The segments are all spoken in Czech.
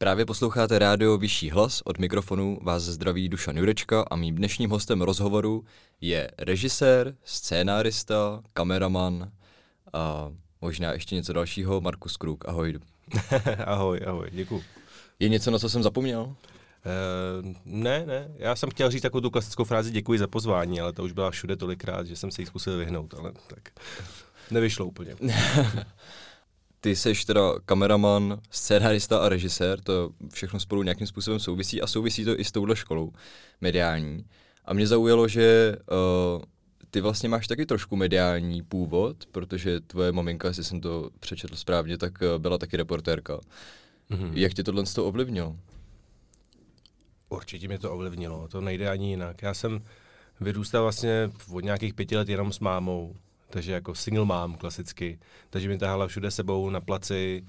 Právě posloucháte rádio Vyšší hlas, od mikrofonu vás zdraví Dušan Jurečka a mým dnešním hostem rozhovoru je režisér, scénárista, kameraman a možná ještě něco dalšího, Markus Kruk. Ahoj. ahoj, ahoj, děkuji. Je něco, na co jsem zapomněl? Uh, ne, ne. Já jsem chtěl říct takovou tu klasickou frázi děkuji za pozvání, ale to už byla všude tolikrát, že jsem se jí zkusil vyhnout, ale tak nevyšlo úplně. Ty jsi teda kameraman, scénárista a režisér, to všechno spolu nějakým způsobem souvisí a souvisí to i s touhle školou mediální. A mě zaujalo, že uh, ty vlastně máš taky trošku mediální původ, protože tvoje maminka, jestli jsem to přečetl správně, tak uh, byla taky reportérka. Mm-hmm. Jak tě tohle to ovlivnilo? Určitě mě to ovlivnilo, to nejde ani jinak. Já jsem vyrůstal vlastně od nějakých pěti let jenom s mámou takže jako single mom klasicky, takže mi tahala všude sebou na placi,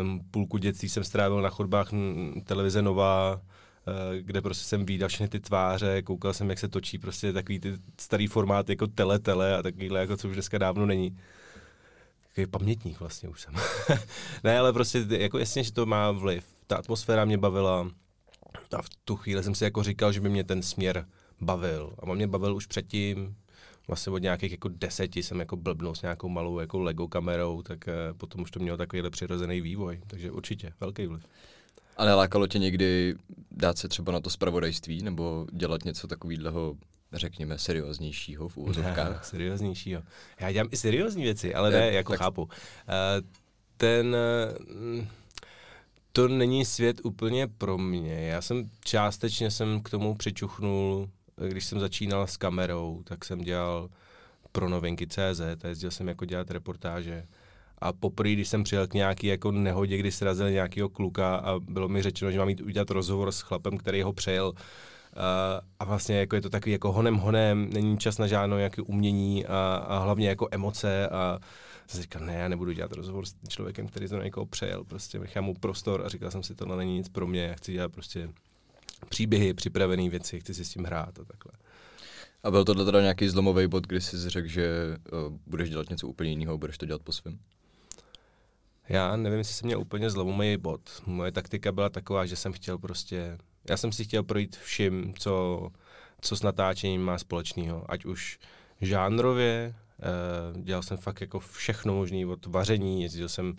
um, půlku dětství jsem strávil na chodbách televize Nová, uh, kde prostě jsem viděl všechny ty tváře, koukal jsem, jak se točí prostě takový ty starý formáty jako tele, tele a takovýhle, jako co už dneska dávno není. Takový pamětník vlastně už jsem. ne, ale prostě jako jasně, že to má vliv. Ta atmosféra mě bavila a v tu chvíli jsem si jako říkal, že by mě ten směr bavil. A mě bavil už předtím, vlastně od nějakých jako deseti jsem jako blbnul s nějakou malou jako Lego kamerou, tak uh, potom už to mělo takovýhle přirozený vývoj, takže určitě velký vliv. A nelákalo tě někdy dát se třeba na to spravodajství nebo dělat něco takového, řekněme, serióznějšího v úvozovkách? Ne, serióznějšího. Já dělám i seriózní věci, ale ne, ne jako tak... chápu. Uh, ten... Uh, to není svět úplně pro mě. Já jsem částečně jsem k tomu přičuchnul když jsem začínal s kamerou, tak jsem dělal pro novinky CZ, jezdil jsem jako dělat reportáže. A poprvé, když jsem přijel k nějaký jako nehodě, kdy srazil nějakého kluka a bylo mi řečeno, že mám jít udělat rozhovor s chlapem, který ho přejel, Uh, a vlastně jako je to takový jako honem honem, není čas na žádnou nějaké umění a, a hlavně jako emoce a jsem říkal, ne, já nebudu dělat rozhovor s člověkem, který zrovna někoho přejel, prostě nechám mu prostor a říkal jsem si, tohle není nic pro mě, já chci dělat prostě příběhy, připravené věci, chci si s tím hrát a takhle. A byl to teda nějaký zlomový bod, kdy jsi řekl, že uh, budeš dělat něco úplně jiného, budeš to dělat po svém? Já nevím, jestli jsem měl úplně zlomový bod. Moje taktika byla taková, že jsem chtěl prostě, já jsem si chtěl projít vším, co, co s natáčením má společného. Ať už žánrově, uh, dělal jsem fakt jako všechno možné, od vaření, jezdil jsem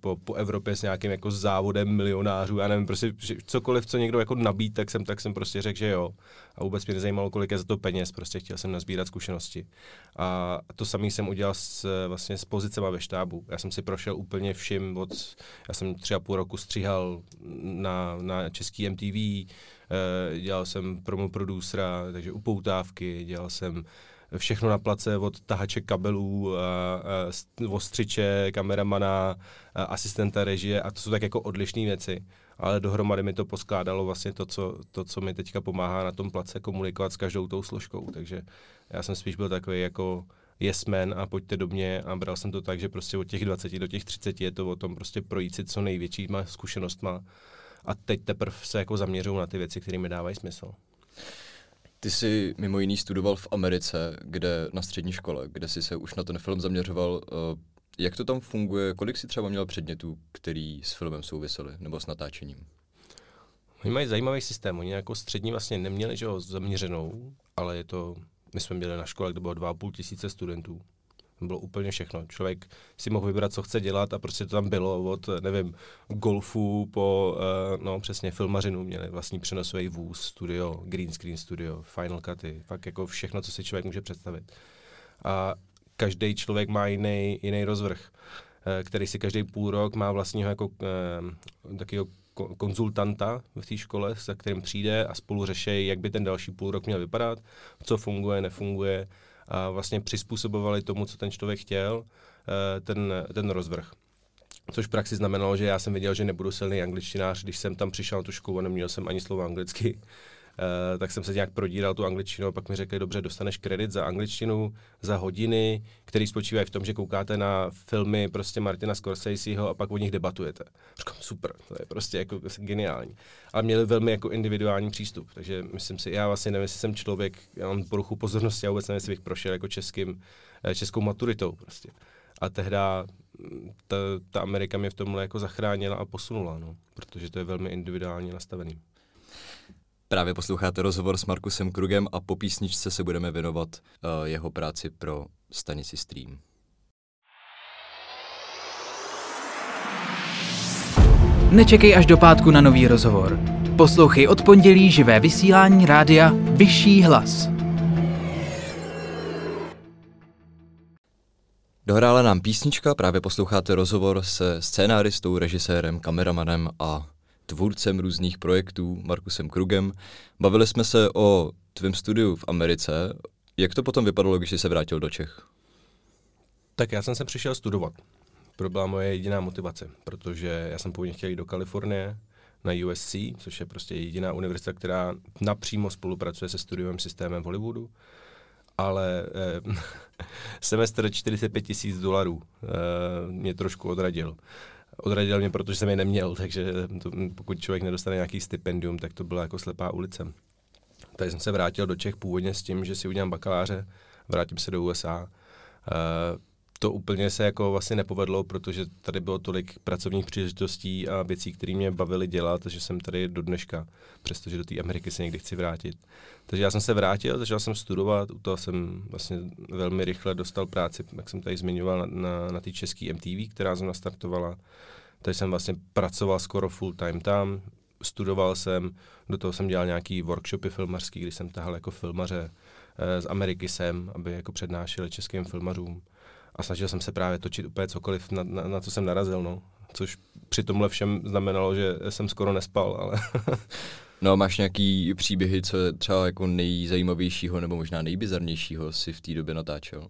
po, po Evropě s nějakým jako závodem milionářů, já nevím, prostě cokoliv, co někdo jako nabít, tak jsem, tak jsem prostě řekl, že jo. A vůbec mě nezajímalo, kolik je za to peněz, prostě chtěl jsem nazbírat zkušenosti. A to samý jsem udělal s, vlastně s pozicema ve štábu. Já jsem si prošel úplně vším, od, já jsem tři a půl roku stříhal na, na český MTV, eh, dělal jsem promo producera, takže upoutávky, dělal jsem všechno na place od tahače kabelů, ostřiče, kameramana, asistenta režie a to jsou tak jako odlišné věci. Ale dohromady mi to poskládalo vlastně to co, to, co mi teďka pomáhá na tom place komunikovat s každou tou složkou. Takže já jsem spíš byl takový jako yes man a pojďte do mě a bral jsem to tak, že prostě od těch 20 do těch 30 je to o tom prostě projít si co největšíma zkušenostma a teď teprve se jako zaměřují na ty věci, které mi dávají smysl. Ty jsi mimo jiný studoval v Americe, kde na střední škole, kde jsi se už na ten film zaměřoval. Eh, jak to tam funguje? Kolik jsi třeba měl předmětů, který s filmem souvisely nebo s natáčením? Oni mají zajímavý systém. Oni jako střední vlastně neměli že ho zaměřenou, ale je to, my jsme byli na škole, kde bylo 2,5 tisíce studentů bylo úplně všechno. Člověk si mohl vybrat, co chce dělat a prostě to tam bylo od, nevím, golfu po, uh, no přesně, filmařinu, měli vlastní přenosový vůz, studio, green screen studio, final cuty, fakt jako všechno, co si člověk může představit. A každý člověk má jiný, jiný rozvrh, uh, který si každý půl rok má vlastního jako uh, takového konzultanta v té škole, se kterým přijde a spolu řeší, jak by ten další půl rok měl vypadat, co funguje, nefunguje, a vlastně přizpůsobovali tomu, co ten člověk chtěl, eh, ten, ten rozvrh. Což v praxi znamenalo, že já jsem viděl, že nebudu silný angličtinář, když jsem tam přišel na tu školu a neměl jsem ani slovo anglicky. Uh, tak jsem se nějak prodíral tu angličtinu pak mi řekli, dobře, dostaneš kredit za angličtinu, za hodiny, který spočívají v tom, že koukáte na filmy prostě Martina Scorseseho a pak o nich debatujete. Říkám, super, to je prostě jako geniální. Ale měli velmi jako individuální přístup, takže myslím si, já vlastně nevím, jestli jsem člověk, já mám poruchu pozornosti, já vůbec nevím, jestli bych prošel jako českým, eh, českou maturitou prostě. A tehda ta, ta Amerika mě v tomhle jako zachránila a posunula, no, protože to je velmi individuálně nastavený. Právě posloucháte rozhovor s Markusem Krugem a po písničce se budeme věnovat uh, jeho práci pro stanici Stream. Nečekej až do pátku na nový rozhovor. Poslouchej od pondělí živé vysílání rádia Vyšší hlas. Dohrála nám písnička, právě posloucháte rozhovor se scénáristou, režisérem, kameramanem a tvůrcem různých projektů Markusem Krugem. Bavili jsme se o tvém studiu v Americe. Jak to potom vypadalo, když jsi se vrátil do Čech? Tak já jsem se přišel studovat. To byla moje jediná motivace, protože já jsem původně chtěl jít do Kalifornie na USC, což je prostě jediná univerzita, která napřímo spolupracuje se studiovým systémem v Hollywoodu ale eh, semestr 45 tisíc dolarů eh, mě trošku odradil. Odradil mě, protože jsem je neměl, takže to, pokud člověk nedostane nějaký stipendium, tak to byla jako slepá ulice. Tady jsem se vrátil do Čech původně s tím, že si udělám bakaláře, vrátím se do USA. Eh, to úplně se jako vlastně nepovedlo, protože tady bylo tolik pracovních příležitostí a věcí, které mě bavily dělat, že jsem tady do dneška, přestože do té Ameriky se někdy chci vrátit. Takže já jsem se vrátil, začal jsem studovat, u toho jsem vlastně velmi rychle dostal práci, jak jsem tady zmiňoval, na, na, na té české MTV, která jsem nastartovala. Tady jsem vlastně pracoval skoro full time tam, studoval jsem, do toho jsem dělal nějaký workshopy filmařský, kdy jsem tahal jako filmaře eh, z Ameriky sem, aby jako přednášeli českým filmařům a snažil jsem se právě točit úplně cokoliv, na, na, na co jsem narazil, no. Což při tomhle všem znamenalo, že jsem skoro nespal, ale... no a máš nějaký příběhy, co je třeba jako nejzajímavějšího nebo možná nejbizarnějšího si v té době natáčel?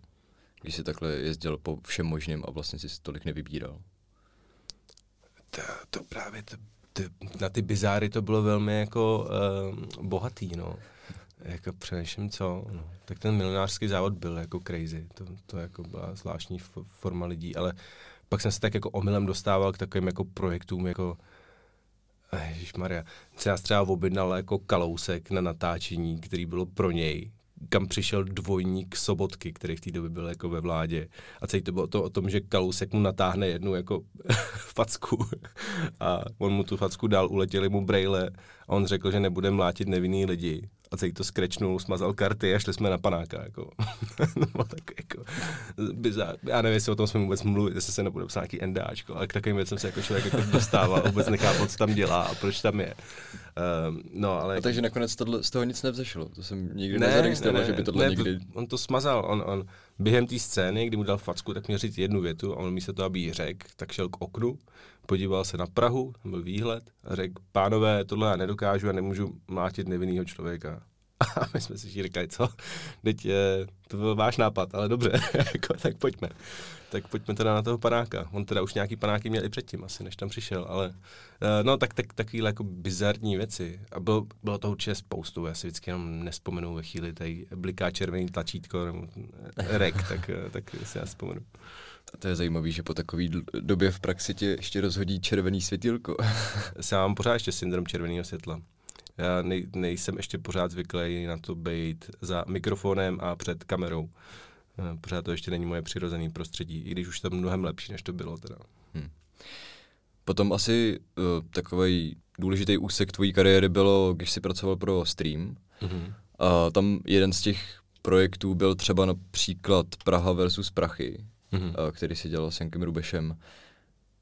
Když jsi takhle jezdil po všem možným a vlastně si tolik nevybíral. To, to právě, to, to, na ty bizáry to bylo velmi jako uh, bohatý, no. Jako přemýšlím co, no. tak ten milionářský závod byl jako crazy, to, to jako byla zvláštní forma lidí, ale pak jsem se tak jako omylem dostával k takovým jako projektům, jako Maria, se nás třeba objednal jako kalousek na natáčení, který bylo pro něj, kam přišel dvojník Sobotky, který v té době byl jako ve vládě. A celý to bylo to o tom, že Kalousek mu natáhne jednu jako facku a on mu tu facku dal, uletěli mu brejle a on řekl, že nebude mlátit nevinný lidi a celý to skrečnul, smazal karty a šli jsme na panáka. Jako. no, tak jako bizár. Já nevím, jestli o tom jsme vůbec mluvit, jestli se nebude psát nějaký endáčko, ale k takovým věcem se jako člověk jako dostává, vůbec nechápu, co tam dělá a proč tam je. Um, no, ale... A takže nakonec tohle, z toho nic nevzešlo. To jsem nikdy ne, nezaregistroval, ne, ne, že by tohle ne, nikdy... On to smazal. On, on během té scény, kdy mu dal facku, tak měl říct jednu větu a on místo toho, aby ji řekl, tak šel k oknu, podíval se na Prahu, tam byl výhled a řekl, pánové, tohle já nedokážu a nemůžu mlátit nevinného člověka. A my jsme si říkali, co? Teď je, to byl váš nápad, ale dobře, jako, tak pojďme. Tak pojďme teda na toho panáka. On teda už nějaký panáky měl i předtím, asi než tam přišel, ale uh, no tak, tak takovýhle jako bizarní věci. A byl, bylo to určitě spoustu, já si vždycky jenom nespomenu ve chvíli, tady bliká červený tlačítko, nebo rek, tak, eh, tak si já vzpomenu. A to je zajímavé, že po takové době v praxi tě ještě rozhodí červený světilko. Já mám pořád ještě syndrom červeného světla. Já nej, nejsem ještě pořád zvyklý na to být za mikrofonem a před kamerou. Eh, pořád to ještě není moje přirozené prostředí, i když už to mnohem lepší, než to bylo teda. Hmm. Potom asi uh, takový důležitý úsek tvojí kariéry bylo, když jsi pracoval pro Stream. Mm-hmm. A tam jeden z těch projektů byl třeba například Praha versus Prachy, mm-hmm. který si dělal s Jankem Rubešem.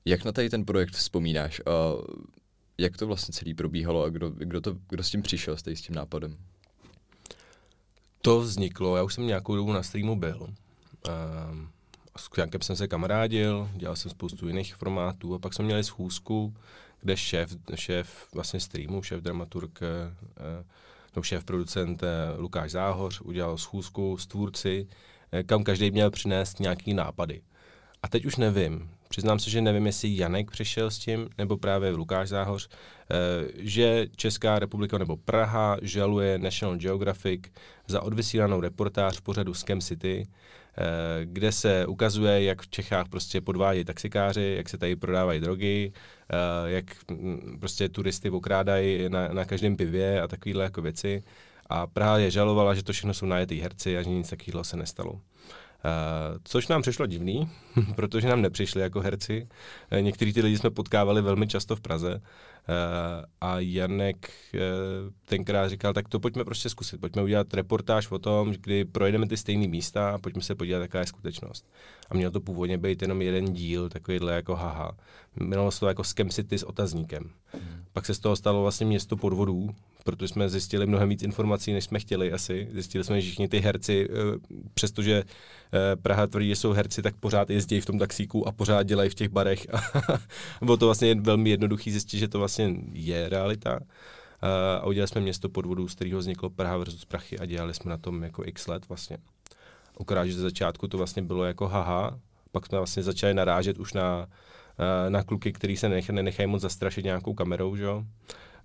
Jak na tady ten projekt vzpomínáš a jak to vlastně celý probíhalo a kdo, kdo, to, kdo s tím přišel, s, s tím nápadem? To vzniklo, já už jsem nějakou dobu na streamu byl. Um, s Jankem jsem se kamarádil, dělal jsem spoustu jiných formátů a pak jsme měli schůzku, kde šéf, šéf vlastně streamu, šéf dramaturg, eh, no šéf producent Lukáš Záhoř udělal schůzku s tvůrci, kam každý měl přinést nějaký nápady. A teď už nevím, přiznám se, že nevím, jestli Janek přišel s tím, nebo právě Lukáš Záhoř, eh, že Česká republika nebo Praha žaluje National Geographic za odvysílanou reportář v pořadu Scam City, eh, kde se ukazuje, jak v Čechách prostě podvádějí taxikáři, jak se tady prodávají drogy, eh, jak mm, prostě turisty okrádají na, na každém pivě a takovéhle jako věci. A Praha je žalovala, že to všechno jsou najetý herci a že nic takového se nestalo. Uh, což nám přišlo divný, protože nám nepřišli jako herci. Uh, některý ty lidi jsme potkávali velmi často v Praze. Uh, a Janek tenkrát říkal, tak to pojďme prostě zkusit. Pojďme udělat reportáž o tom, kdy projedeme ty stejné místa a pojďme se podívat, jaká je skutečnost. A měl to původně být jenom jeden díl, takovýhle jako haha. Mělo se to jako Scam City s otazníkem. Hmm. Pak se z toho stalo vlastně město podvodů, protože jsme zjistili mnohem víc informací, než jsme chtěli asi. Zjistili jsme, že všichni ty herci, eh, přestože eh, Praha tvrdí, že jsou herci, tak pořád jezdí v tom taxíku a pořád dělají v těch barech. bylo to vlastně velmi jednoduchý zjistit, že to vlastně je realita. A udělali jsme město podvodu, z kterého vzniklo Praha versus Prachy a dělali jsme na tom jako x let vlastně. Akorát, že ze začátku to vlastně bylo jako haha, pak jsme vlastně začali narážet už na, eh, na kluky, který se nenechají moc zastrašit nějakou kamerou, že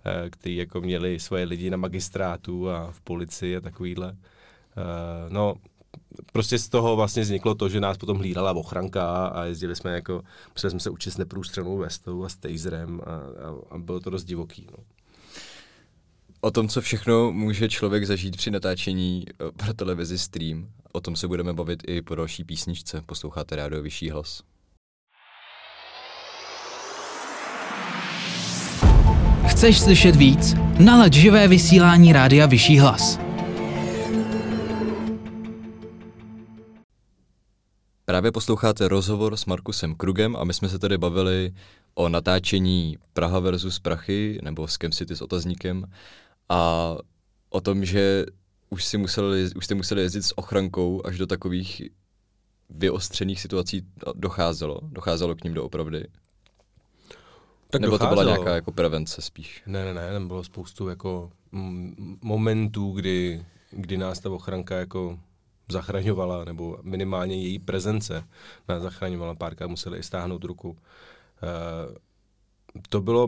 Eh, kteří jako měli svoje lidi na magistrátu a v policii a takovýhle. Eh, no, prostě z toho vlastně vzniklo to, že nás potom hlídala ochranka a jezdili jsme jako, museli jsme se učit s neprůstřelnou vestou a s taserem a, a, a bylo to dost divoký. No. O tom, co všechno může člověk zažít při natáčení eh, pro televizi stream, o tom se budeme bavit i po další písničce. Posloucháte rádio Vyšší hlas. Chceš slyšet víc? Nalaď živé vysílání Rádia Vyšší hlas. Právě posloucháte rozhovor s Markusem Krugem a my jsme se tady bavili o natáčení Praha versus Prachy nebo Scam City s otazníkem a o tom, že už, si museli, už jste museli jezdit s ochrankou až do takových vyostřených situací docházelo. Docházelo k ním doopravdy. Tak Nebo docházelo. to byla nějaká jako prevence spíš? Ne, ne, ne, tam bylo spoustu jako m- momentů, kdy, kdy nás ta ochranka jako zachraňovala, nebo minimálně její prezence nás zachraňovala. Párkrát museli i stáhnout ruku. Uh, to bylo,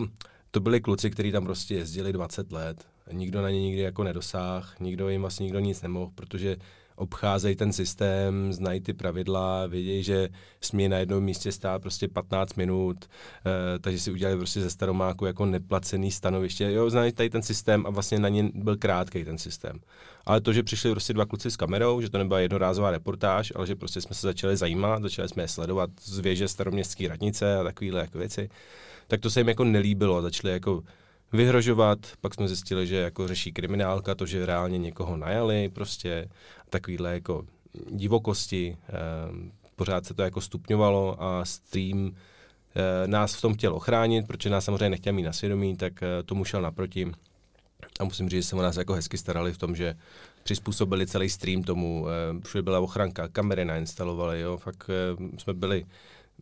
to byli kluci, kteří tam prostě jezdili 20 let. Nikdo na ně nikdy jako nedosáhl, nikdo jim vlastně nikdo nic nemohl, protože obcházejí ten systém, znají ty pravidla, vědějí, že smí na jednom místě stát prostě 15 minut, uh, takže si udělali prostě ze staromáku jako neplacený stanoviště. Jo, znají tady ten systém a vlastně na ně byl krátký ten systém. Ale to, že přišli prostě dva kluci s kamerou, že to nebyla jednorázová reportáž, ale že prostě jsme se začali zajímat, začali jsme je sledovat z věže staroměstské radnice a takovéhle jako věci, tak to se jim jako nelíbilo. Začali jako vyhrožovat, pak jsme zjistili, že jako řeší kriminálka, to, že reálně někoho najali, prostě takovýhle jako divokosti, eh, pořád se to jako stupňovalo a stream eh, nás v tom chtěl ochránit, protože nás samozřejmě nechtěl mít na svědomí, tak eh, tomu šel naproti. A musím říct, že se o nás jako hezky starali v tom, že přizpůsobili celý stream tomu, všude byla ochranka, kamery nainstalovali, jo, fakt jsme byli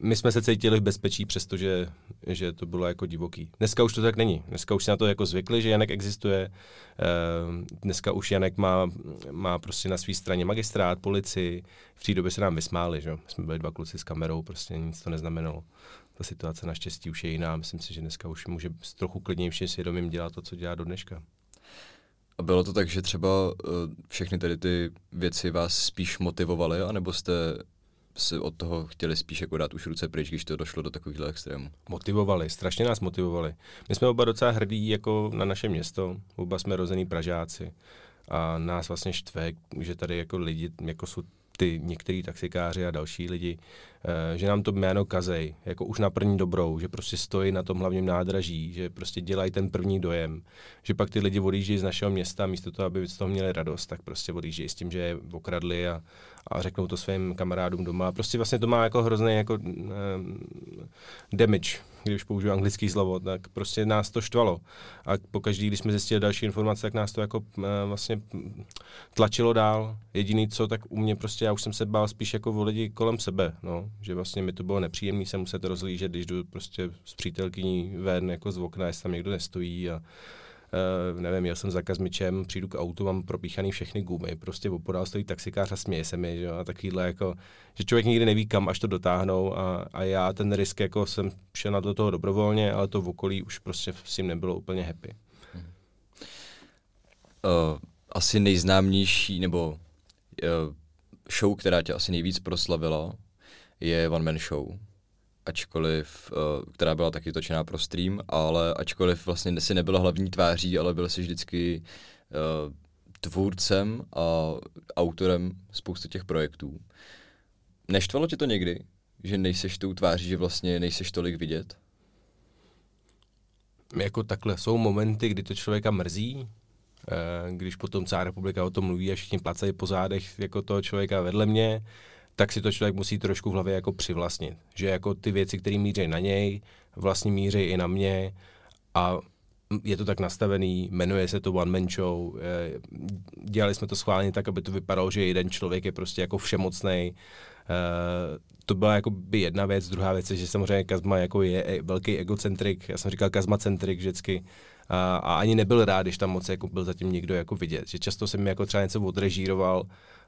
my jsme se cítili v bezpečí, přestože že to bylo jako divoký. Dneska už to tak není. Dneska už se na to jako zvykli, že Janek existuje. Ehm, dneska už Janek má, má prostě na své straně magistrát, policii. V té době se nám vysmáli, že? Jsme byli dva kluci s kamerou, prostě nic to neznamenalo. Ta situace naštěstí už je jiná. Myslím si, že dneska už může s trochu klidnějším svědomím dělat to, co dělá do dneška. A bylo to tak, že třeba uh, všechny tady ty věci vás spíš motivovaly, anebo jste si od toho chtěli spíš jako dát už ruce pryč, když to došlo do takovýchhle extrémů. Motivovali, strašně nás motivovali. My jsme oba docela hrdí jako na naše město, oba jsme rozený Pražáci a nás vlastně štve, že tady jako lidi, jako jsou ty některý taxikáři a další lidi, že nám to jméno kazej, jako už na první dobrou, že prostě stojí na tom hlavním nádraží, že prostě dělají ten první dojem, že pak ty lidi odjíždějí z našeho města, místo toho, aby z toho měli radost, tak prostě odjíždějí s tím, že je okradli a, a řeknou to svým kamarádům doma. Prostě vlastně to má jako hrozný jako um, damage, když použiju anglický slovo, tak prostě nás to štvalo. A pokaždý, když jsme zjistili další informace, tak nás to jako uh, vlastně tlačilo dál. Jediný co, tak u mě prostě, já už jsem se bál spíš jako o lidi kolem sebe, no. Že vlastně mi to bylo nepříjemné se muset rozlížet, když jdu prostě s přítelkyní ven jako z okna, jestli tam někdo nestojí a Uh, nevím, jel jsem za kazmičem, přijdu k autu, mám propíchaný všechny gumy, prostě opodál stojí taxikář a směje se mi, že a takovýhle jako, že člověk nikdy neví kam, až to dotáhnou a, a já ten risk jako jsem šel na do toho dobrovolně, ale to v okolí už prostě s tím nebylo úplně happy. Uh, asi nejznámější, nebo uh, show, která tě asi nejvíc proslavila, je One Man Show ačkoliv, uh, která byla taky točená pro stream, ale ačkoliv vlastně si nebyla hlavní tváří, ale byl si vždycky uh, tvůrcem a autorem spousty těch projektů. neštvalo tě to někdy, že nejseš tou tváří, že vlastně nejseš tolik vidět? Jako takhle jsou momenty, kdy to člověka mrzí, eh, když potom celá republika o tom mluví a všichni placají po zádech jako toho člověka vedle mě, tak si to člověk musí trošku v hlavě jako přivlastnit. Že jako ty věci, které míří na něj, vlastně míří i na mě a je to tak nastavený, jmenuje se to One Man Show, dělali jsme to schválně tak, aby to vypadalo, že jeden člověk je prostě jako všemocný. Eh, to byla jako by jedna věc, druhá věc je, že samozřejmě Kazma jako je e, velký egocentrik, já jsem říkal Kazma centrik vždycky, a, a, ani nebyl rád, když tam moc jako byl zatím někdo jako vidět, že často jsem jako třeba něco odrežíroval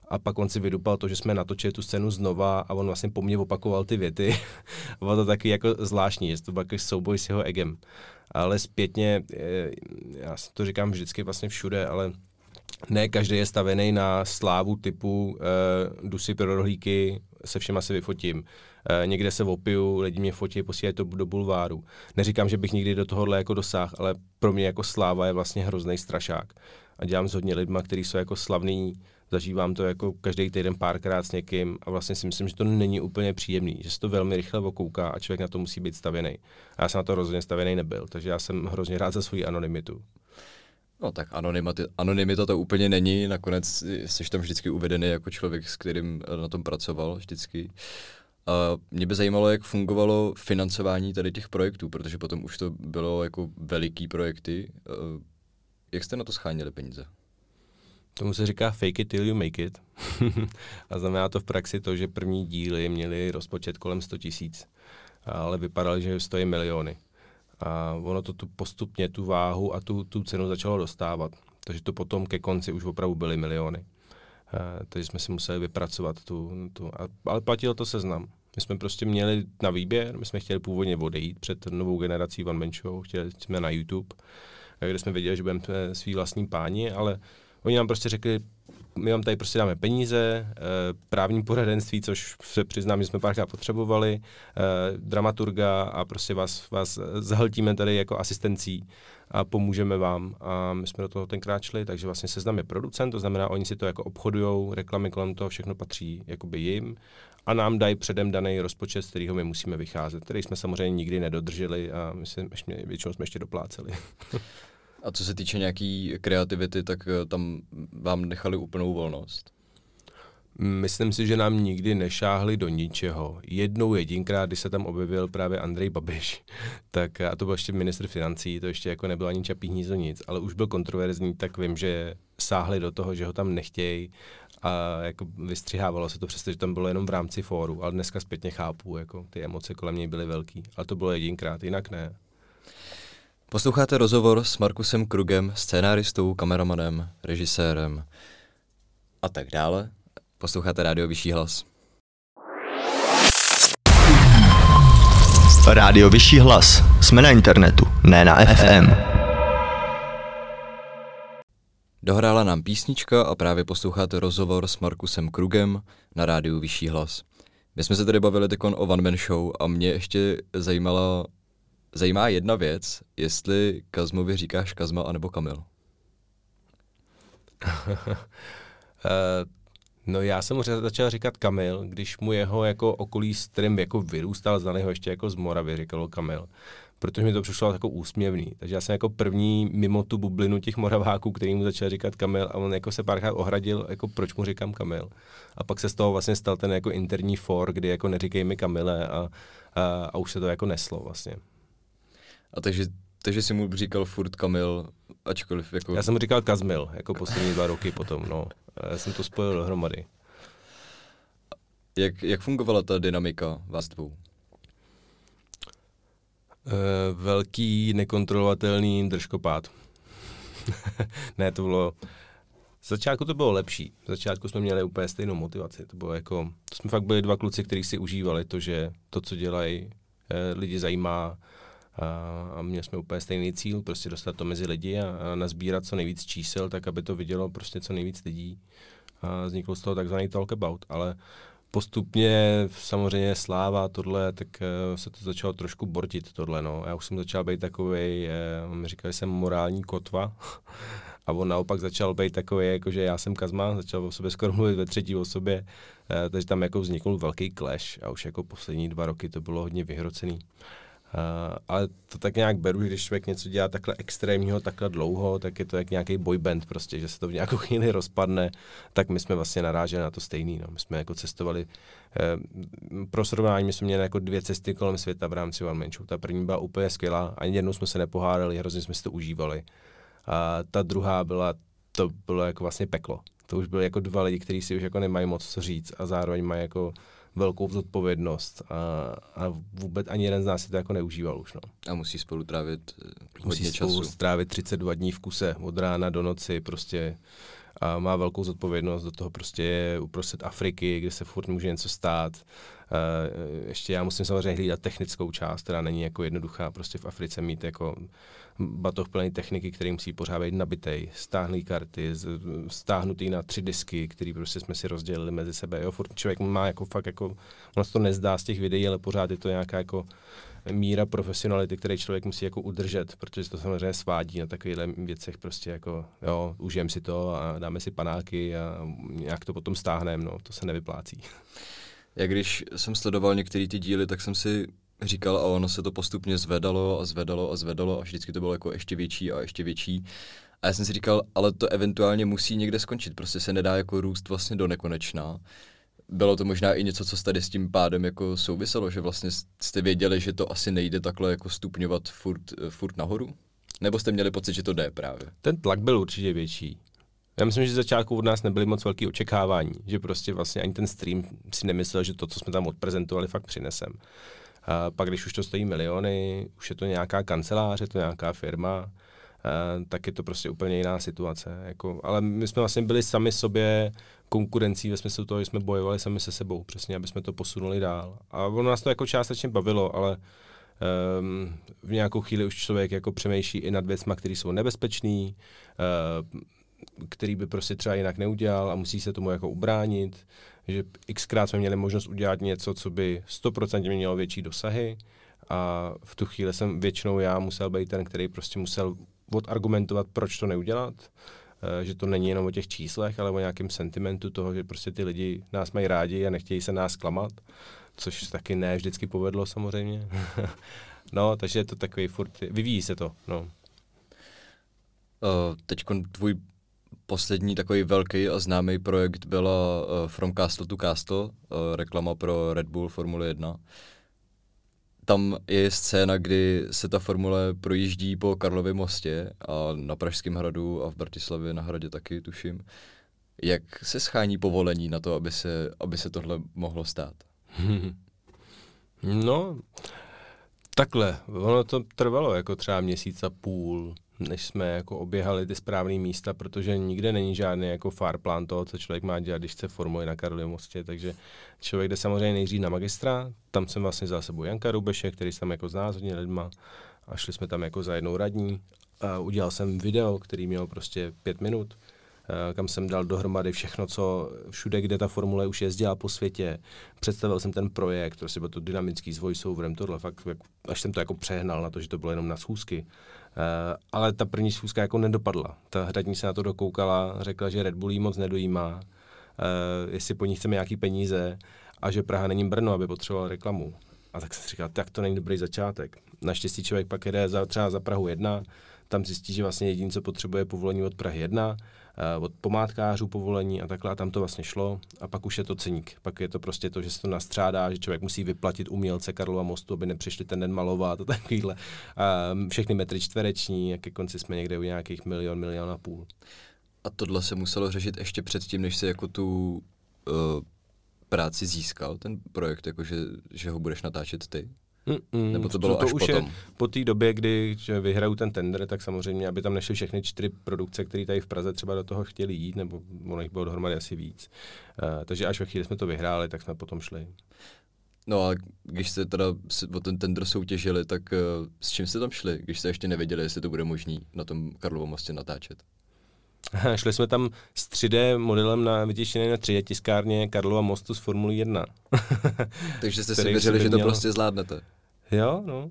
a pak on si vydupal to, že jsme natočili tu scénu znova a on vlastně po mně opakoval ty věty. bylo to taky jako zvláštní, že to byl jako souboj s jeho egem. Ale zpětně, eh, já to říkám vždycky vlastně všude, ale ne každý je stavený na slávu typu uh, jdu si pro rohlíky, se všema se vyfotím. Uh, někde se opiju, lidi mě fotí, posílají to do bulváru. Neříkám, že bych nikdy do tohohle jako dosáhl, ale pro mě jako sláva je vlastně hrozný strašák. A dělám s hodně lidma, kteří jsou jako slavní, zažívám to jako každý týden párkrát s někým a vlastně si myslím, že to není úplně příjemný, že se to velmi rychle okouká a člověk na to musí být stavěný. A já jsem na to rozhodně stavěný nebyl, takže já jsem hrozně rád za svoji anonymitu. No tak anonymita, to úplně není, nakonec jsi tam vždycky uvedený jako člověk, s kterým na tom pracoval vždycky. A mě by zajímalo, jak fungovalo financování tady těch projektů, protože potom už to bylo jako veliký projekty. Jak jste na to schánili peníze? Tomu se říká fake it till you make it. a znamená to v praxi to, že první díly měly rozpočet kolem 100 tisíc, ale vypadaly, že stojí miliony. A ono to tu postupně tu váhu a tu, tu cenu začalo dostávat. Takže to potom ke konci už opravdu byly miliony. Uh, takže jsme si museli vypracovat tu, tu a, ale platilo to seznam. My jsme prostě měli na výběr, my jsme chtěli původně odejít před novou generací One Man Show, chtěli jsme na YouTube, kde jsme věděli, že budeme svý vlastní páni, ale oni nám prostě řekli, my vám tady prostě dáme peníze, eh, právní poradenství, což se přiznám, že jsme párkrát potřebovali, eh, dramaturga a prostě vás, vás zahltíme tady jako asistencí a pomůžeme vám. A my jsme do toho tenkrát šli, takže vlastně seznam je producent, to znamená, oni si to jako obchodují, reklamy kolem toho, všechno patří jakoby jim a nám dají předem daný rozpočet, z kterého my musíme vycházet, který jsme samozřejmě nikdy nedodrželi a my jsme, většinou jsme ještě dopláceli. A co se týče nějaký kreativity, tak eh, tam vám nechali úplnou volnost? Myslím si, že nám nikdy nešáhli do ničeho. Jednou jedinkrát, když se tam objevil právě Andrej Babiš, tak a to byl ještě ministr financí, to ještě jako nebylo ani čapí hnízdo nic, ale už byl kontroverzní, tak vím, že sáhli do toho, že ho tam nechtějí a jako vystřihávalo se to, přestože tam bylo jenom v rámci fóru, ale dneska zpětně chápu, jako ty emoce kolem něj byly velký, ale to bylo jedinkrát, jinak ne. Posloucháte rozhovor s Markusem Krugem, scénáristou, kameramanem, režisérem a tak dále. Posloucháte rádio Vyšší hlas. Rádio Vyšší hlas. Jsme na internetu, ne na FM. Dohrála nám písnička a právě posloucháte rozhovor s Markusem Krugem na rádiu Vyšší hlas. My jsme se tady bavili teď o One Man Show a mě ještě zajímala zajímá jedna věc, jestli Kazmovi říkáš Kazma anebo Kamil. uh, no já jsem mu začal říkat Kamil, když mu jeho jako okolí, s kterým jako vyrůstal, znali ho ještě jako z Moravy, říkalo Kamil. Protože mi to přišlo jako úsměvný. Takže já jsem jako první mimo tu bublinu těch Moraváků, který mu začal říkat Kamil a on jako se párkrát ohradil, jako proč mu říkám Kamil. A pak se z toho vlastně stal ten jako interní for, kdy jako neříkej mi Kamile a, a, a už se to jako neslo vlastně. A takže, takže si mu říkal furt Kamil, ačkoliv jako... Já jsem mu říkal Kazmil, jako poslední dva roky potom, no. Já jsem to spojil dohromady. Jak, jak fungovala ta dynamika vás dvou? Uh, velký, nekontrolovatelný držkopád. ne, to bylo... Z začátku to bylo lepší. Z začátku jsme měli úplně stejnou motivaci. To bylo jako... To jsme fakt byli dva kluci, kteří si užívali to, že to, co dělají, eh, lidi zajímá, a měli jsme úplně stejný cíl, prostě dostat to mezi lidi a, a nazbírat co nejvíc čísel, tak aby to vidělo prostě co nejvíc lidí. A vznikl z toho takzvaný talkabout, ale postupně samozřejmě sláva tohle, tak uh, se to začalo trošku bortit tohle, no. Já už jsem začal být takový, uh, mi říkali jsem morální kotva A on naopak začal být takový, jako že já jsem Kazma, začal o sobě skoro mluvit ve třetí osobě, uh, takže tam jako vzniknul velký clash a už jako poslední dva roky to bylo hodně vyhrocený. Ale to tak nějak beru, že když člověk něco dělá takhle extrémního, takhle dlouho, tak je to jak nějaký boyband prostě, že se to v nějakou chvíli rozpadne, tak my jsme vlastně naráželi na to stejný. No. My jsme jako cestovali, uh, pro srovnání my jsme měli jako dvě cesty kolem světa v rámci One Man Show. Ta první byla úplně skvělá, ani jednou jsme se nepohádali, hrozně jsme si to užívali. A ta druhá byla, to bylo jako vlastně peklo. To už byly jako dva lidi, kteří si už jako nemají moc co říct a zároveň mají jako velkou zodpovědnost a, a vůbec ani jeden z nás si to jako neužíval už. No. A musí spolu trávit eh, hodně musí času. spolu strávit 32 dní v kuse, od rána do noci prostě a má velkou zodpovědnost, do toho prostě je uprostřed Afriky, kde se furt může něco stát. Uh, ještě já musím samozřejmě hlídat technickou část, která není jako jednoduchá, prostě v Africe mít jako batoh plný techniky, který musí pořád být nabitej, stáhlý karty, stáhnutý na tři disky, který prostě jsme si rozdělili mezi sebe. Jo, furt člověk má jako fakt jako, ono se to nezdá z těch videí, ale pořád je to nějaká jako míra profesionality, který člověk musí jako udržet, protože to samozřejmě svádí na takovýchhle věcech prostě jako, jo, užijem si to a dáme si panáky a nějak to potom stáhneme, no, to se nevyplácí. Já když jsem sledoval některé ty díly, tak jsem si říkal a ono se to postupně zvedalo a zvedalo a zvedalo a vždycky to bylo jako ještě větší a ještě větší. A já jsem si říkal, ale to eventuálně musí někde skončit, prostě se nedá jako růst vlastně do nekonečna. Bylo to možná i něco, co tady s tím pádem jako souviselo, že vlastně jste věděli, že to asi nejde takhle jako stupňovat furt, furt nahoru? Nebo jste měli pocit, že to jde právě? Ten tlak byl určitě větší. Já myslím, že z začátku od nás nebyly moc velké očekávání, že prostě vlastně ani ten stream si nemyslel, že to, co jsme tam odprezentovali, fakt přinesem. A pak, když už to stojí miliony, už je to nějaká kancelář, je to nějaká firma, tak je to prostě úplně jiná situace. Jako, ale my jsme vlastně byli sami sobě konkurencí ve smyslu toho, že jsme bojovali sami se sebou, přesně, aby jsme to posunuli dál. A ono nás to jako částečně bavilo, ale um, v nějakou chvíli už člověk jako přemýšlí i nad věcmi, které jsou nebezpečné, uh, který by prostě třeba jinak neudělal a musí se tomu jako ubránit že xkrát jsme měli možnost udělat něco, co by 100% mělo větší dosahy a v tu chvíli jsem většinou já musel být ten, který prostě musel odargumentovat, proč to neudělat, eh, že to není jenom o těch číslech, ale o nějakém sentimentu toho, že prostě ty lidi nás mají rádi a nechtějí se nás klamat, což taky ne vždycky povedlo samozřejmě. no, takže je to takový furt, vyvíjí se to, no. Uh, teď tvůj poslední takový velký a známý projekt byla uh, From Castle to Castle, uh, reklama pro Red Bull Formule 1. Tam je scéna, kdy se ta formule projíždí po Karlově mostě a na Pražském hradu a v Bratislavě na hradě taky, tuším. Jak se schání povolení na to, aby se, aby se tohle mohlo stát? no, takhle. Ono to trvalo jako třeba měsíc a půl než jsme jako oběhali ty správné místa, protože nikde není žádný jako far plán toho, co člověk má dělat, když chce formuli na Karlově mostě, takže člověk jde samozřejmě nejdřív na magistra, tam jsem vlastně za sebou Janka Rubeše, který jsem jako zná hodně lidma a šli jsme tam jako za jednou radní. A udělal jsem video, který měl prostě pět minut, kam jsem dal dohromady všechno, co všude, kde ta formule už jezdila po světě. Představil jsem ten projekt, prostě byl to dynamický s voiceoverem, tohle fakt, až jsem to jako přehnal na to, že to bylo jenom na schůzky. Uh, ale ta první schůzka jako nedopadla. Ta hradní se na to dokoukala, řekla, že Red Bull jí moc nedojímá, uh, jestli po ní chceme nějaký peníze a že Praha není Brno, aby potřeboval reklamu. A tak jsem si říkal, tak to není dobrý začátek. Naštěstí člověk pak jede za, třeba za Prahu 1, tam zjistí, že vlastně jediný, co potřebuje povolení od Prahy 1, uh, od pomádkářů povolení a takhle a tam to vlastně šlo a pak už je to ceník. Pak je to prostě to, že se to nastřádá, že člověk musí vyplatit umělce Karlova mostu, aby nepřišli ten den malovat a takovýhle. Uh, všechny metry čtvereční a ke konci jsme někde u nějakých milion, milion a půl. A tohle se muselo řešit ještě předtím, než se jako tu uh, práci získal, ten projekt, jako že, že ho budeš natáčet ty? Mm-mm, Nebo to bylo to až už potom? Je po té době, kdy vyhraju ten tender, tak samozřejmě, aby tam nešly všechny čtyři produkce, které tady v Praze třeba do toho chtěli jít, nebo ono jich bylo dohromady asi víc. Uh, takže až ve chvíli jsme to vyhráli, tak jsme potom šli. No a když jste teda o ten tender soutěžili, tak uh, s čím jste tam šli, když jste ještě nevěděli, jestli to bude možný na tom Karlovom mostě natáčet? Šli jsme tam s 3D modelem na vytěšené na 3D tiskárně Karlova mostu z Formule 1. Takže jste si věřili, že to měl... prostě zvládnete? Jo, no.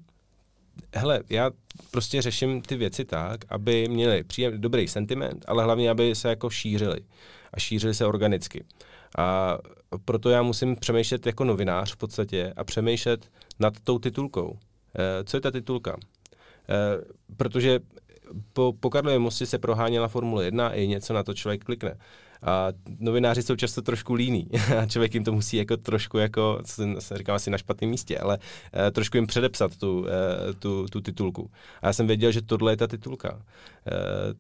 hele, já prostě řeším ty věci tak, aby měli příjem, dobrý sentiment, ale hlavně, aby se jako šířili. A šířili se organicky. A proto já musím přemýšlet jako novinář v podstatě a přemýšlet nad tou titulkou. E, co je ta titulka? E, protože po, po Karlově mostě se proháněla Formule 1 a je něco na to člověk klikne. A novináři jsou často trošku líní a člověk jim to musí jako trošku, jako, co se říkám asi na špatném místě, ale uh, trošku jim předepsat tu, uh, tu, tu titulku. A já jsem věděl, že tohle je ta titulka. Uh,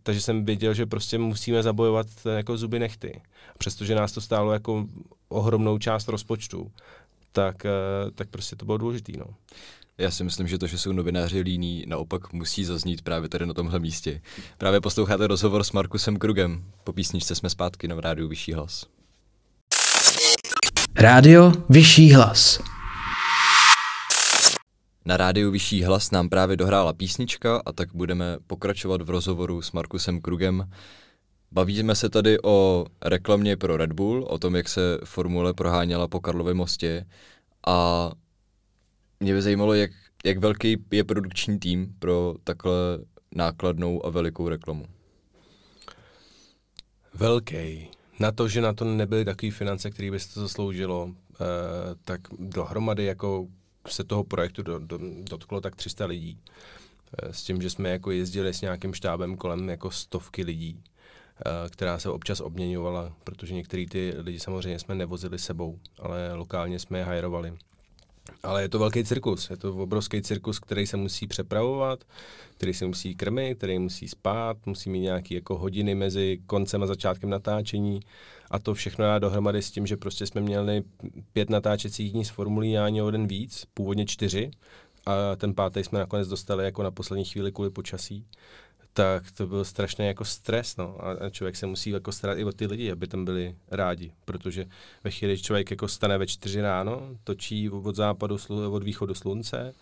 takže jsem věděl, že prostě musíme zabojovat jako zuby nechty. Přestože nás to stálo jako ohromnou část rozpočtu, tak, tak prostě to bylo důležité. No. Já si myslím, že to, že jsou novináři líní, naopak musí zaznít právě tady na tomhle místě. Právě posloucháte rozhovor s Markusem Krugem. Po písničce jsme zpátky na rádiu Vyšší hlas. Rádio Vyšší hlas. Na rádiu Vyšší hlas nám právě dohrála písnička a tak budeme pokračovat v rozhovoru s Markusem Krugem. Bavíme se tady o reklamě pro Red Bull, o tom, jak se formule proháněla po Karlově mostě a mě by zajímalo, jak, jak velký je produkční tým pro takhle nákladnou a velikou reklamu. Velký. Na to, že na to nebyly takové finance, které by se to zasloužilo, eh, tak dohromady jako se toho projektu do, do, dotklo tak 300 lidí. Eh, s tím, že jsme jako jezdili s nějakým štábem kolem jako stovky lidí, eh, která se občas obměňovala, protože některý ty lidi samozřejmě jsme nevozili sebou, ale lokálně jsme je hajrovali. Ale je to velký cirkus, je to obrovský cirkus, který se musí přepravovat, který se musí krmit, který musí spát, musí mít nějaké jako hodiny mezi koncem a začátkem natáčení. A to všechno dá dohromady s tím, že prostě jsme měli pět natáčecích dní z formulí a ani o den víc, původně čtyři. A ten pátý jsme nakonec dostali jako na poslední chvíli kvůli počasí tak to byl strašný jako stres, no. A člověk se musí jako starat i o ty lidi, aby tam byli rádi, protože ve chvíli, člověk jako stane ve čtyři ráno, točí od západu, od východu slunce,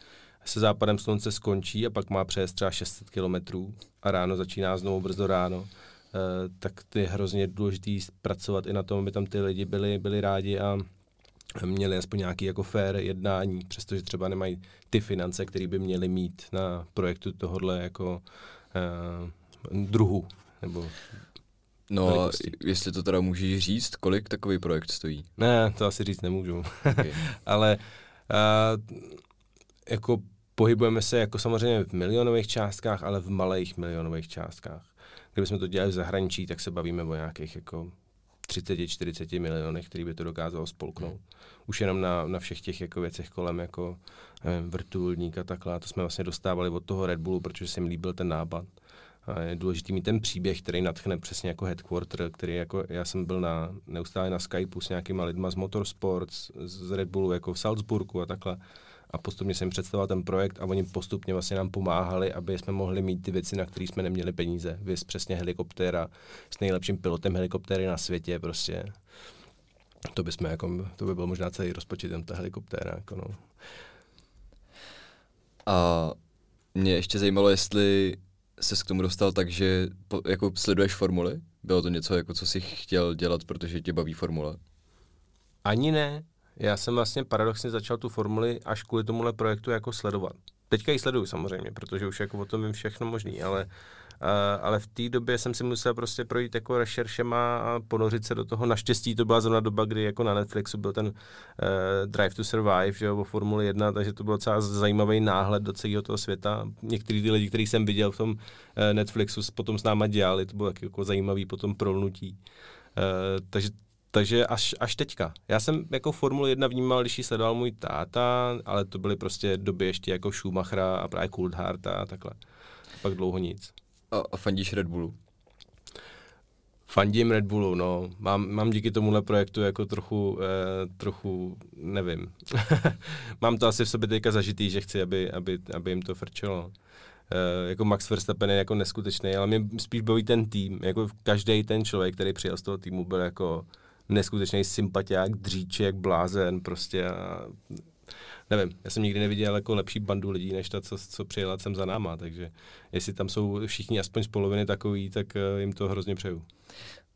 se západem slunce skončí a pak má přejezd třeba 600 kilometrů a ráno začíná znovu brzo ráno, eh, tak to je hrozně důležité pracovat i na tom, aby tam ty lidi byli, byli rádi a měli aspoň nějaký jako fair jednání, přestože třeba nemají ty finance, které by měli mít na projektu tohohle jako uh, druhu. Nebo No velikosti. jestli to teda můžeš říct, kolik takový projekt stojí? Ne, to asi říct nemůžu. Okay. Ale uh, jako pohybujeme se jako samozřejmě v milionových částkách, ale v malých milionových částkách. Kdybychom to dělali v zahraničí, tak se bavíme o nějakých jako 30-40 milionech, který by to dokázalo spolknout. Už jenom na, na všech těch jako věcech kolem jako nevím, vrtulník a takhle. A to jsme vlastně dostávali od toho Red Bullu, protože se mi líbil ten nápad. A je důležitý mít ten příběh, který natchne přesně jako headquarter, který jako, já jsem byl na, neustále na Skypeu s nějakýma lidma z Motorsports, z Red Bullu jako v Salzburgu a takhle a postupně jsem představoval ten projekt a oni postupně vlastně nám pomáhali, aby jsme mohli mít ty věci, na které jsme neměli peníze. Vys přesně helikoptéra s nejlepším pilotem helikoptéry na světě prostě. To by, jsme jako, to by byl možná celý rozpočet ta helikoptéra. Jako no. A mě ještě zajímalo, jestli se k tomu dostal tak, že po, jako sleduješ formuly? Bylo to něco, jako co jsi chtěl dělat, protože tě baví formule? Ani ne. Já jsem vlastně paradoxně začal tu formuli až kvůli tomuhle projektu jako sledovat. Teďka ji sleduju samozřejmě, protože už jako o tom vím všechno možný, ale, uh, ale v té době jsem si musel prostě projít jako rešeršema a ponořit se do toho. Naštěstí to byla zrovna doba, kdy jako na Netflixu byl ten uh, Drive to Survive, že jo, o Formuli 1, takže to byl docela zajímavý náhled do celého toho světa. Některý ty lidi, který jsem viděl v tom uh, Netflixu, potom s náma dělali, to bylo jako zajímavý potom prolnutí. Uh, takže takže až, až teďka. Já jsem jako Formuli 1 vnímal, když ji sledoval můj táta, ale to byly prostě doby ještě jako Schumachera a právě Coulthard a takhle. Pak dlouho nic. A, a fandíš Red Bullu? Fandím Red Bullu, no. Mám, mám díky tomuhle projektu jako trochu, eh, trochu, nevím. mám to asi v sobě teďka zažitý, že chci, aby, aby, aby jim to frčelo. Uh, jako Max Verstappen je jako neskutečný, ale mě spíš baví ten tým. Jako každý ten člověk, který přijel z toho týmu, byl jako neskutečný sympatiák, dříček, blázen, prostě a nevím, já jsem nikdy neviděl jako lepší bandu lidí, než ta, co, co přijela sem za náma, takže jestli tam jsou všichni aspoň z poloviny takový, tak uh, jim to hrozně přeju.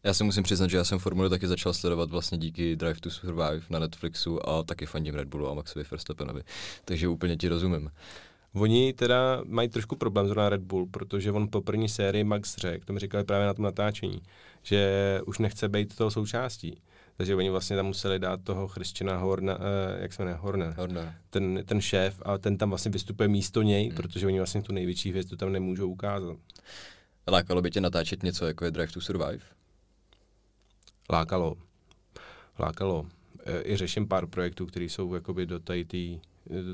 Já se musím přiznat, že já jsem Formuli taky začal sledovat vlastně díky Drive to Survive na Netflixu a taky fandím Red Bullu a Maxovi Verstappenovi, takže úplně ti rozumím. Oni teda mají trošku problém zrovna Red Bull, protože on po první sérii Max řekl, to mi říkali právě na tom natáčení, že už nechce být toho součástí. Takže oni vlastně tam museli dát toho Christiana Horna, uh, jak se jmenuje, Horner, Horner. Ten, ten šéf a ten tam vlastně vystupuje místo něj, Hmm. protože oni vlastně tu největší hvězdu tam nemůžou ukázat. Lákalo by tě natáčet něco jako je Drive to Survive? Lákalo. Lákalo. E, I řeším pár projektů, které jsou jakoby do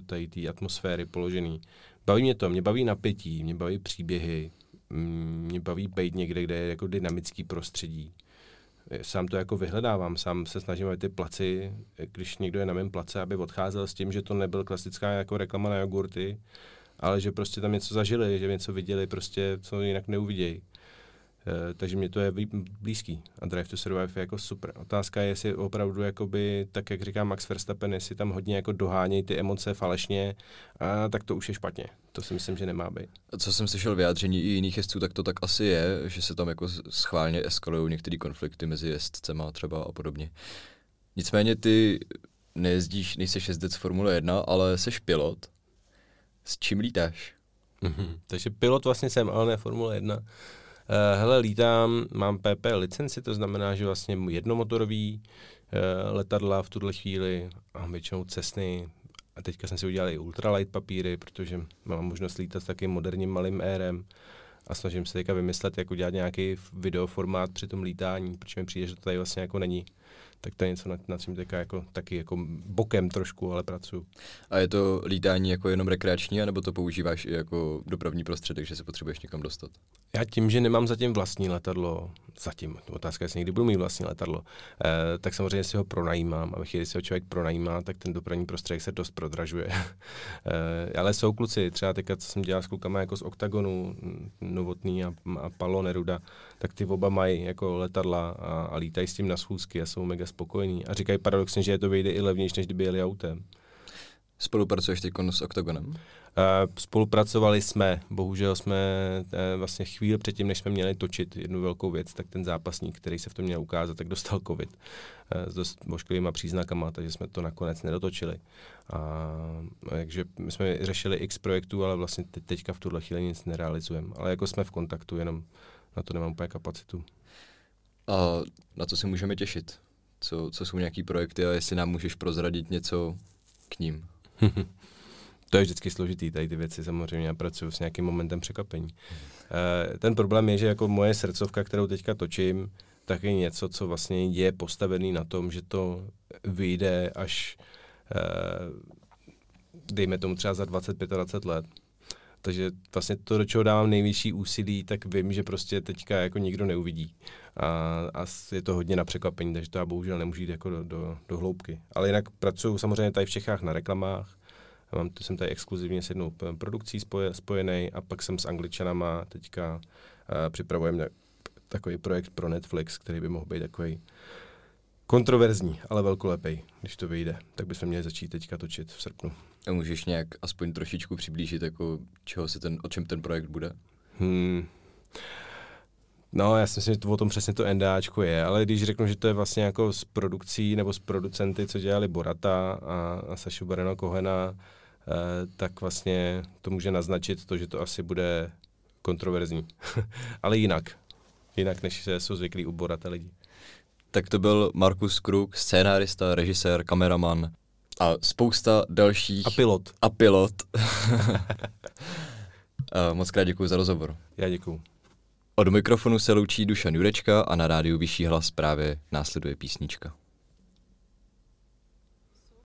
tady té atmosféry položený. Baví mě to, mě baví napětí, mě baví příběhy, mm, mě baví být někde, kde je jako dynamický prostředí. E, Sám to jako vyhledávám, sám se snažím, aby ty placi, e, když někdo je na mém place, aby odcházel s tím, že to nebyl klasická jako reklama na jogurty, ale že prostě tam něco zažili, že něco viděli, prostě co jinak neuvidějí. Eh, takže mě to je blí- blízký. A Drive to Survive je jako super. Otázka je, jestli opravdu, jakoby, tak jak říká Max Verstappen, jestli tam hodně jako dohánějí ty emoce falešně, a tak to už je špatně. To si myslím, že nemá být. Co jsem slyšel vyjádření i jiných jezdců, tak to tak asi je, že se tam jako schválně eskalují některé konflikty mezi jezdcema třeba a podobně. Nicméně ty nejezdíš, nejseš jezdec Formule 1, ale seš pilot. S čím lítáš? Mm-hmm. Takže pilot vlastně jsem, ale ne Formule 1. Uh, hele, lítám, mám PP licenci, to znamená, že vlastně jednomotorový uh, letadla v tuhle chvíli a většinou cestny. A teďka jsem si udělal i ultralight papíry, protože mám možnost lítat s takým moderním malým érem a snažím se teďka vymyslet, jak udělat nějaký videoformát při tom lítání, protože mi přijde, že to tady vlastně jako není. Tak to je něco, nad, nad čím teďka jako, taky jako bokem trošku, ale pracuji. A je to lítání jako jenom rekreační, anebo to používáš i jako dopravní prostředek, že se potřebuješ někam dostat? Já tím, že nemám zatím vlastní letadlo, zatím, otázka je, jestli někdy budu mít vlastní letadlo, eh, tak samozřejmě si ho pronajímám a ve chvíli, si ho člověk pronajímá, tak ten dopravní prostředek se dost prodražuje. eh, ale jsou kluci, třeba teďka, co jsem dělal s klukama jako z Octagonu, mm, Novotný a, a Palo Neruda, tak ty oba mají jako letadla a, a lítají s tím na schůzky a jsou mega spokojení. A říkají paradoxně, že je to vyjde i levnější, než kdyby jeli autem. Spolupracuješ teď s Octagonem? Uh, spolupracovali jsme, bohužel jsme uh, vlastně chvíli předtím, než jsme měli točit jednu velkou věc, tak ten zápasník, který se v tom měl ukázat, tak dostal covid uh, s dost ošklivýma příznakama, takže jsme to nakonec nedotočili. A, takže my jsme řešili x projektů, ale vlastně te- teďka v tuhle chvíli nic nerealizujeme. Ale jako jsme v kontaktu, jenom na to nemám úplně kapacitu. A na co se můžeme těšit? Co, co jsou nějaký projekty a jestli nám můžeš prozradit něco k ním? To je vždycky složitý, tady ty věci samozřejmě, já pracuji s nějakým momentem překvapení. Uh, ten problém je, že jako moje srdcovka, kterou teďka točím, tak je něco, co vlastně je postavený na tom, že to vyjde až, uh, dejme tomu třeba za 25-20 let. Takže vlastně to, do čeho dávám nejvyšší úsilí, tak vím, že prostě teďka jako nikdo neuvidí. A, a je to hodně na překvapení, takže to já bohužel nemůžu jít jako do, do, do hloubky. Ale jinak pracuji samozřejmě tady v Čechách na reklamách, já mám, jsem tady exkluzivně s jednou produkcí spoje, spojený a pak jsem s angličanama teďka připravujeme takový projekt pro Netflix, který by mohl být takový kontroverzní, ale velkolepej, když to vyjde. Tak bychom měli začít teďka točit v srpnu. A můžeš nějak aspoň trošičku přiblížit, jako čeho se ten, o čem ten projekt bude? Hmm. No, já si myslím, že to o tom přesně to NDAčko je, ale když řeknu, že to je vlastně jako s produkcí nebo s producenty, co dělali Borata a, a Sašu Bareno Kohena, eh, tak vlastně to může naznačit to, že to asi bude kontroverzní. ale jinak. Jinak, než se jsou zvyklí u Borata lidi. Tak to byl Markus Kruk, scénárista, režisér, kameraman a spousta dalších. A pilot. A pilot. a moc krát děkuji za rozhovor. Já děkuju. Od mikrofonu se loučí Dušan Jurečka a na rádiu Vyšší hlas právě následuje písnička.